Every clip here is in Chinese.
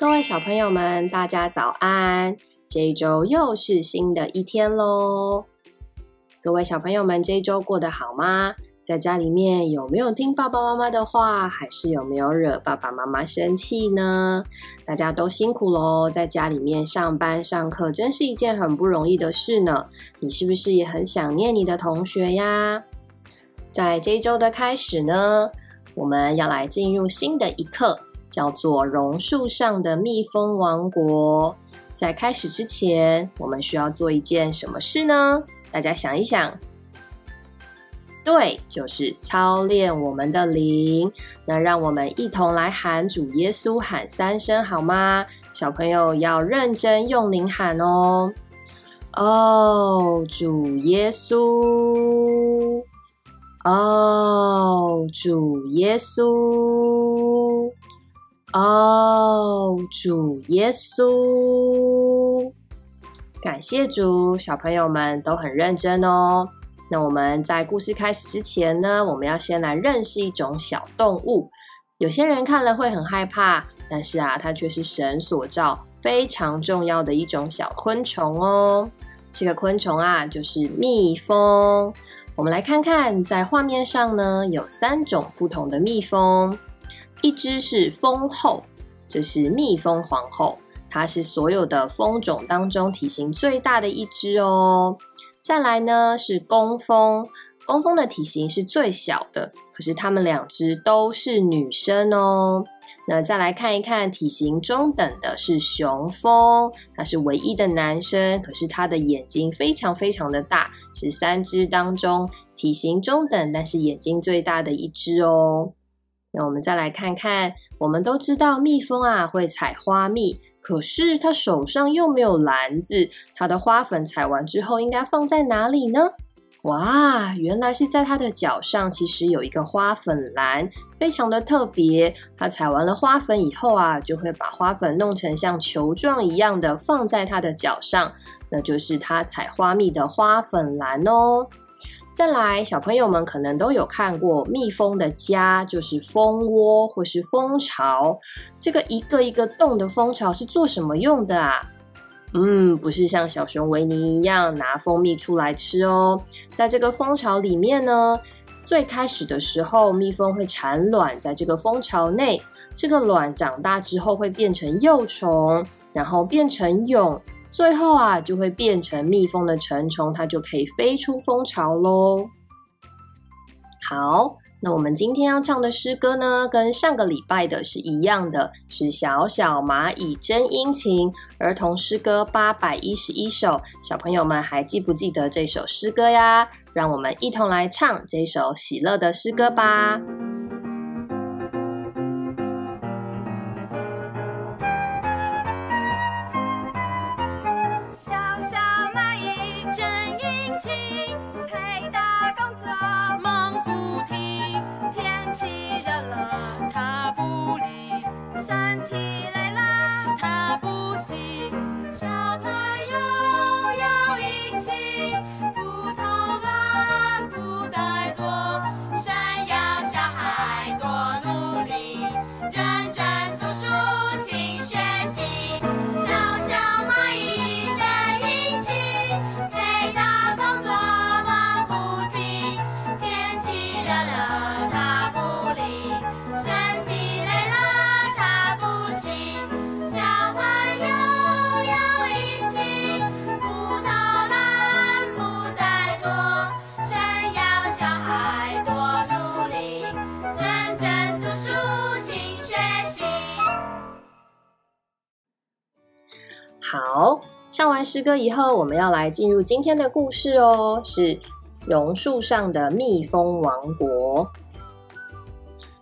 各位小朋友们，大家早安！这一周又是新的一天喽。各位小朋友们，这一周过得好吗？在家里面有没有听爸爸妈妈的话，还是有没有惹爸爸妈妈生气呢？大家都辛苦喽，在家里面上班上课，真是一件很不容易的事呢。你是不是也很想念你的同学呀？在这一周的开始呢，我们要来进入新的一课，叫做《榕树上的蜜蜂王国》。在开始之前，我们需要做一件什么事呢？大家想一想。对，就是操练我们的灵。那让我们一同来喊主耶稣，喊三声好吗？小朋友要认真用灵喊哦。哦，主耶稣。哦，主耶稣。哦，主耶稣。感谢主，小朋友们都很认真哦。那我们在故事开始之前呢，我们要先来认识一种小动物。有些人看了会很害怕，但是啊，它却是神所造非常重要的一种小昆虫哦。这个昆虫啊，就是蜜蜂。我们来看看，在画面上呢，有三种不同的蜜蜂。一只是蜂后，这是蜜蜂皇后，它是所有的蜂种当中体型最大的一只哦。再来呢是工蜂，工蜂的体型是最小的，可是它们两只都是女生哦。那再来看一看体型中等的是雄蜂，它是唯一的男生，可是它的眼睛非常非常的大，是三只当中体型中等，但是眼睛最大的一只哦。那我们再来看看，我们都知道蜜蜂啊会采花蜜。可是他手上又没有篮子，他的花粉采完之后应该放在哪里呢？哇，原来是在他的脚上，其实有一个花粉篮，非常的特别。他采完了花粉以后啊，就会把花粉弄成像球状一样的放在他的脚上，那就是他采花蜜的花粉篮哦。再来，小朋友们可能都有看过蜜蜂的家，就是蜂窝或是蜂巢。这个一个一个洞的蜂巢是做什么用的啊？嗯，不是像小熊维尼一样拿蜂蜜出来吃哦。在这个蜂巢里面呢，最开始的时候，蜜蜂会产卵在这个蜂巢内，这个卵长大之后会变成幼虫，然后变成蛹。最后啊，就会变成蜜蜂的成虫，它就可以飞出蜂巢喽。好，那我们今天要唱的诗歌呢，跟上个礼拜的是一样的，是小小蚂蚁真殷勤儿童诗歌八百一十一首。小朋友们还记不记得这首诗歌呀？让我们一同来唱这首喜乐的诗歌吧。完诗歌以后，我们要来进入今天的故事哦。是榕树上的蜜蜂王国。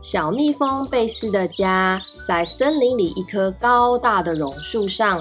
小蜜蜂贝斯的家在森林里一棵高大的榕树上，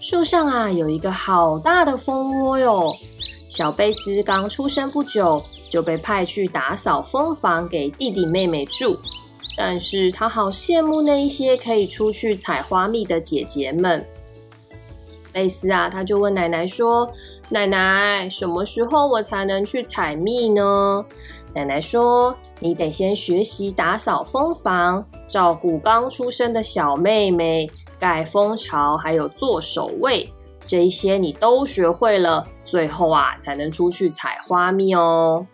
树上啊有一个好大的蜂窝哟。小贝斯刚出生不久，就被派去打扫蜂房给弟弟妹妹住，但是他好羡慕那一些可以出去采花蜜的姐姐们。贝斯啊，他就问奶奶说：“奶奶，什么时候我才能去采蜜呢？”奶奶说：“你得先学习打扫蜂房，照顾刚出生的小妹妹，盖蜂巢，还有做守卫，这一些你都学会了，最后啊才能出去采花蜜哦。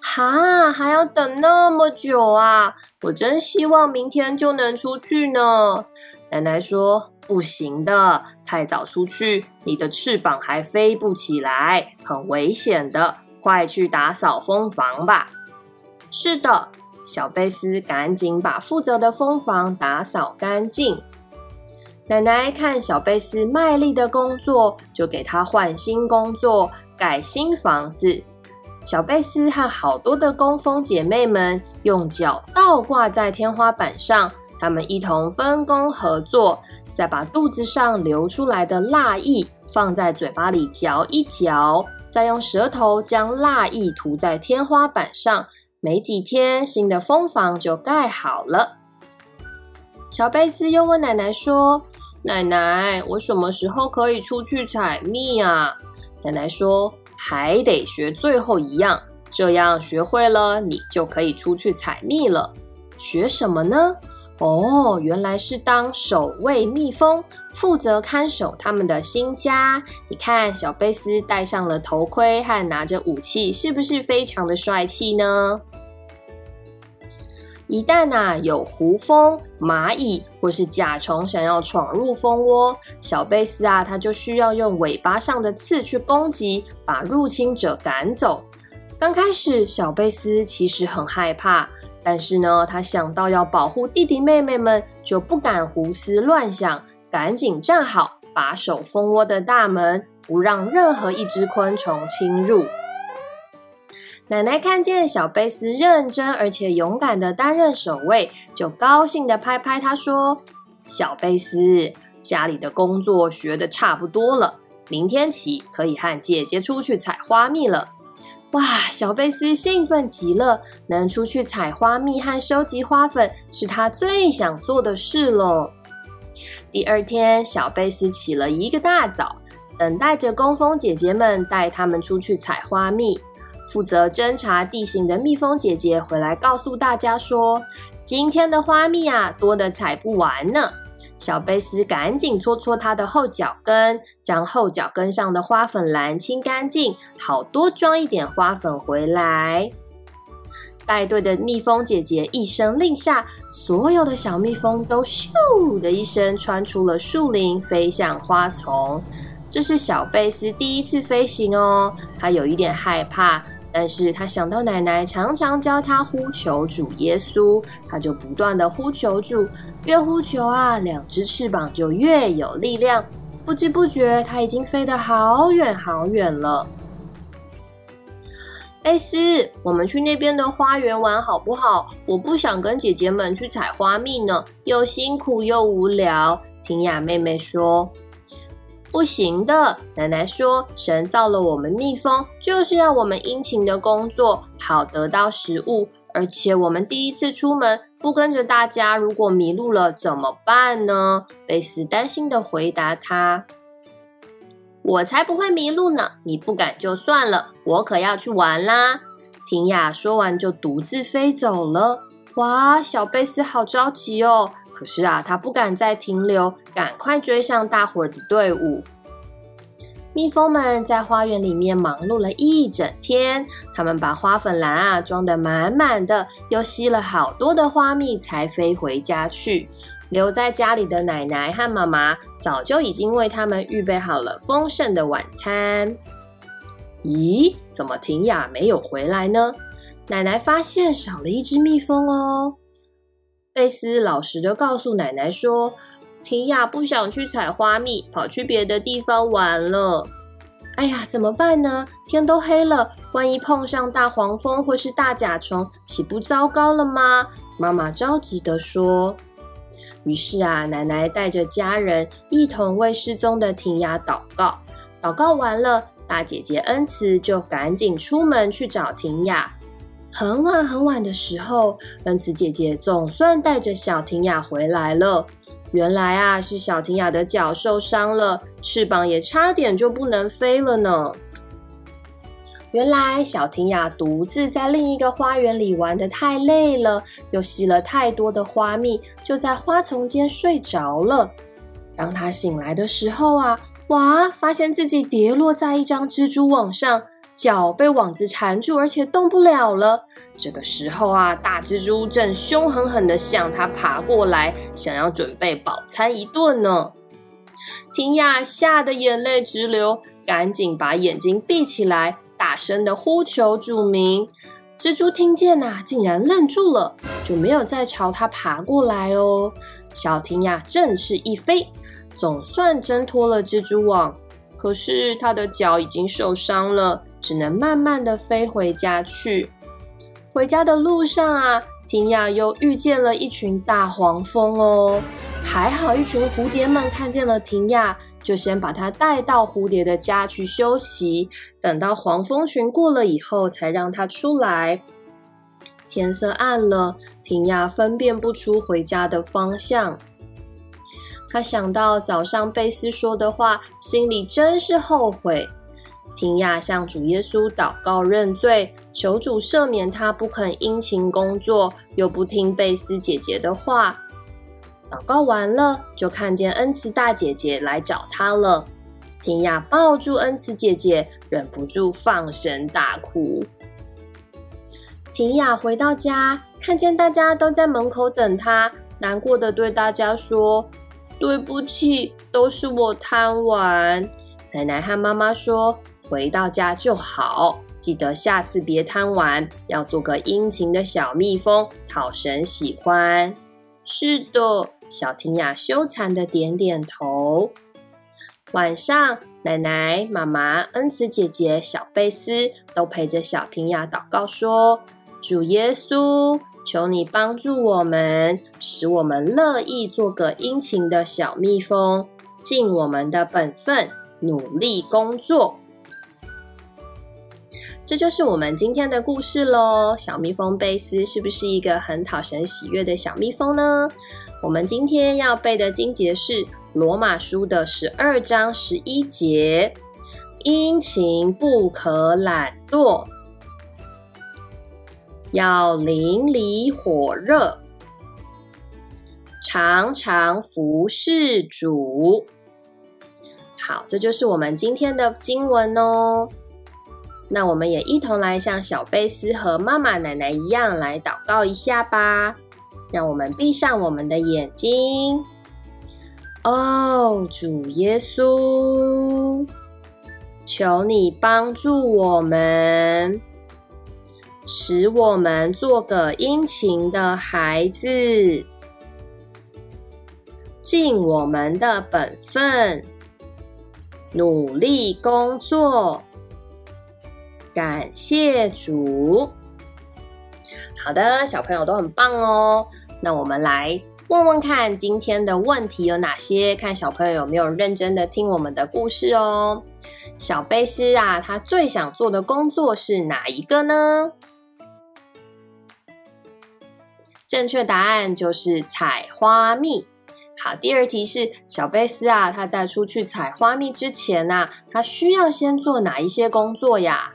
哈，还要等那么久啊！我真希望明天就能出去呢。奶奶说：“不行的，太早出去，你的翅膀还飞不起来，很危险的。快去打扫蜂房吧。”是的，小贝斯赶紧把负责的蜂房打扫干净。奶奶看小贝斯卖力的工作，就给他换新工作，盖新房子。小贝斯和好多的工蜂姐妹们用脚倒挂在天花板上，他们一同分工合作，再把肚子上流出来的蜡液放在嘴巴里嚼一嚼，再用舌头将蜡液涂在天花板上。没几天，新的蜂房就盖好了。小贝斯又问奶奶说：“奶奶，我什么时候可以出去采蜜啊？”奶奶说。还得学最后一样，这样学会了，你就可以出去采蜜了。学什么呢？哦，原来是当守卫蜜蜂，负责看守他们的新家。你看，小贝斯戴上了头盔和拿着武器，是不是非常的帅气呢？一旦啊有胡蜂、蚂蚁或是甲虫想要闯入蜂窝，小贝斯啊他就需要用尾巴上的刺去攻击，把入侵者赶走。刚开始，小贝斯其实很害怕，但是呢，他想到要保护弟弟妹妹们，就不敢胡思乱想，赶紧站好，把守蜂窝的大门，不让任何一只昆虫侵入。奶奶看见小贝斯认真而且勇敢的担任守卫，就高兴的拍拍他说：“小贝斯，家里的工作学的差不多了，明天起可以和姐姐出去采花蜜了。”哇，小贝斯兴奋极了，能出去采花蜜和收集花粉是他最想做的事喽。第二天，小贝斯起了一个大早，等待着工蜂姐姐们带他们出去采花蜜。负责侦查地形的蜜蜂姐姐回来告诉大家说：“今天的花蜜啊，多的采不完呢。”小贝斯赶紧搓搓它的后脚跟，将后脚跟上的花粉蓝清干净，好多装一点花粉回来。带队的蜜蜂姐姐一声令下，所有的小蜜蜂都咻的一声穿出了树林，飞向花丛。这是小贝斯第一次飞行哦，它有一点害怕。但是他想到奶奶常常教他呼求主耶稣，他就不断的呼求主，越呼求啊，两只翅膀就越有力量。不知不觉，他已经飞得好远好远了。贝斯，我们去那边的花园玩好不好？我不想跟姐姐们去采花蜜呢，又辛苦又无聊。婷雅妹妹说。不行的，奶奶说，神造了我们蜜蜂，就是要我们殷勤的工作，好得到食物。而且我们第一次出门，不跟着大家，如果迷路了怎么办呢？贝斯担心的回答他：“我才不会迷路呢，你不敢就算了，我可要去玩啦。”婷雅说完就独自飞走了。哇，小贝斯好着急哦。可是啊，他不敢再停留，赶快追上大伙的队伍。蜜蜂们在花园里面忙碌了一整天，他们把花粉篮啊装得满满的，又吸了好多的花蜜，才飞回家去。留在家里的奶奶和妈妈早就已经为他们预备好了丰盛的晚餐。咦，怎么婷雅没有回来呢？奶奶发现少了一只蜜蜂哦。贝斯老实的告诉奶奶说：“婷雅不想去采花蜜，跑去别的地方玩了。”哎呀，怎么办呢？天都黑了，万一碰上大黄蜂或是大甲虫，岂不糟糕了吗？妈妈着急的说。于是啊，奶奶带着家人一同为失踪的婷雅祷告。祷告完了，大姐姐恩慈就赶紧出门去找婷雅。很晚很晚的时候，恩慈姐姐总算带着小婷雅回来了。原来啊，是小婷雅的脚受伤了，翅膀也差点就不能飞了呢。原来小婷雅独自在另一个花园里玩得太累了，又吸了太多的花蜜，就在花丛间睡着了。当她醒来的时候啊，哇，发现自己跌落在一张蜘蛛网上，脚被网子缠住，而且动不了了。这个时候啊，大蜘蛛正凶狠狠地向他爬过来，想要准备饱餐一顿呢。婷雅吓得眼泪直流，赶紧把眼睛闭起来。大声的呼求主名，蜘蛛听见呐，竟然愣住了，就没有再朝他爬过来哦。小婷呀，振翅一飞，总算挣脱了蜘蛛网。可是他的脚已经受伤了，只能慢慢的飞回家去。回家的路上啊，婷雅又遇见了一群大黄蜂哦。还好一群蝴蝶们看见了婷雅。就先把她带到蝴蝶的家去休息，等到黄蜂群过了以后，才让她出来。天色暗了，婷雅分辨不出回家的方向。他想到早上贝斯说的话，心里真是后悔。婷雅向主耶稣祷告认罪，求主赦免他不肯殷勤工作，又不听贝斯姐姐的话。祷告完了，就看见恩慈大姐姐来找她了。婷雅抱住恩慈姐姐，忍不住放声大哭。婷雅回到家，看见大家都在门口等她，难过的对大家说：“对不起，都是我贪玩。”奶奶和妈妈说：“回到家就好，记得下次别贪玩，要做个殷勤的小蜜蜂，讨神喜欢。”是的。小婷雅羞惭的点点头。晚上，奶奶、妈妈、恩慈姐姐、小贝斯都陪着小婷雅祷告说：“主耶稣，求你帮助我们，使我们乐意做个殷勤的小蜜蜂，尽我们的本分，努力工作。”这就是我们今天的故事喽。小蜜蜂贝斯是不是一个很讨神喜悦的小蜜蜂呢？我们今天要背的经节是《罗马书》的十二章十一节：“殷勤不可懒惰，要淋漓火热，常常服侍主。”好，这就是我们今天的经文哦。那我们也一同来像小贝斯和妈妈、奶奶一样来祷告一下吧。让我们闭上我们的眼睛。哦，主耶稣，求你帮助我们，使我们做个殷勤的孩子，尽我们的本分，努力工作。感谢主。好的，小朋友都很棒哦。那我们来问问看，今天的问题有哪些？看小朋友有没有认真的听我们的故事哦。小贝斯啊，他最想做的工作是哪一个呢？正确答案就是采花蜜。好，第二题是小贝斯啊，他在出去采花蜜之前啊，他需要先做哪一些工作呀？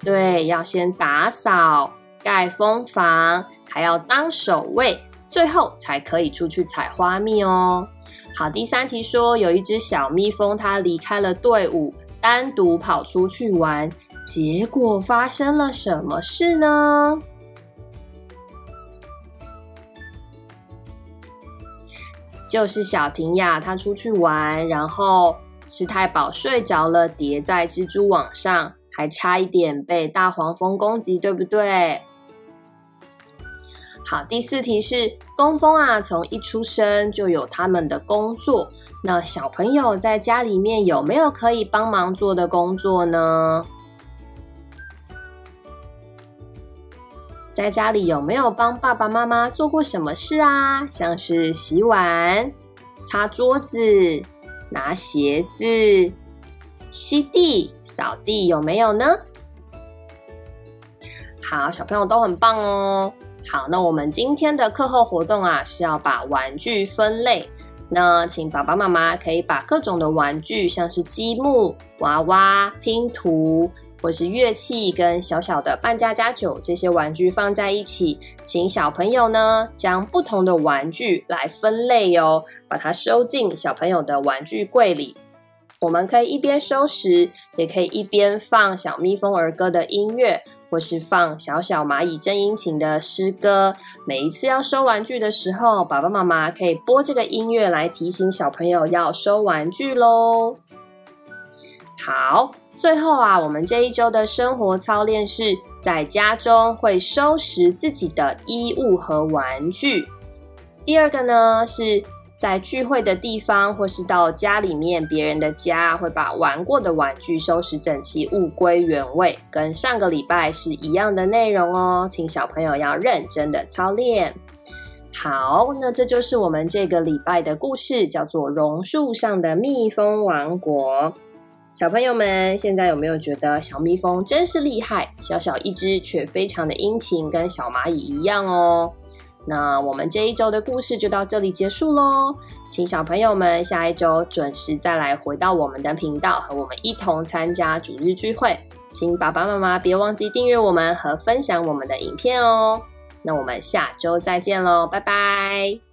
对，要先打扫。盖蜂房，还要当守卫，最后才可以出去采花蜜哦。好，第三题说有一只小蜜蜂，它离开了队伍，单独跑出去玩，结果发生了什么事呢？就是小婷呀，她出去玩，然后吃太饱睡着了，叠在蜘蛛网上，还差一点被大黄蜂攻击，对不对？好，第四题是工蜂啊，从一出生就有他们的工作。那小朋友在家里面有没有可以帮忙做的工作呢？在家里有没有帮爸爸妈妈做过什么事啊？像是洗碗、擦桌子、拿鞋子、吸地、扫地，有没有呢？好，小朋友都很棒哦。好，那我们今天的课后活动啊，是要把玩具分类。那请爸爸妈妈可以把各种的玩具，像是积木、娃娃、拼图，或是乐器跟小小的扮家家酒这些玩具放在一起，请小朋友呢将不同的玩具来分类哦，把它收进小朋友的玩具柜里。我们可以一边收拾，也可以一边放小蜜蜂儿歌的音乐，或是放小小蚂蚁正音琴的诗歌。每一次要收玩具的时候，爸爸妈妈可以播这个音乐来提醒小朋友要收玩具喽。好，最后啊，我们这一周的生活操练是在家中会收拾自己的衣物和玩具。第二个呢是。在聚会的地方，或是到家里面别人的家，会把玩过的玩具收拾整齐，物归原位，跟上个礼拜是一样的内容哦。请小朋友要认真的操练。好，那这就是我们这个礼拜的故事，叫做《榕树上的蜜蜂王国》。小朋友们，现在有没有觉得小蜜蜂真是厉害？小小一只，却非常的殷勤，跟小蚂蚁一样哦。那我们这一周的故事就到这里结束喽，请小朋友们下一周准时再来回到我们的频道，和我们一同参加主日聚会。请爸爸妈妈别忘记订阅我们和分享我们的影片哦。那我们下周再见喽，拜拜。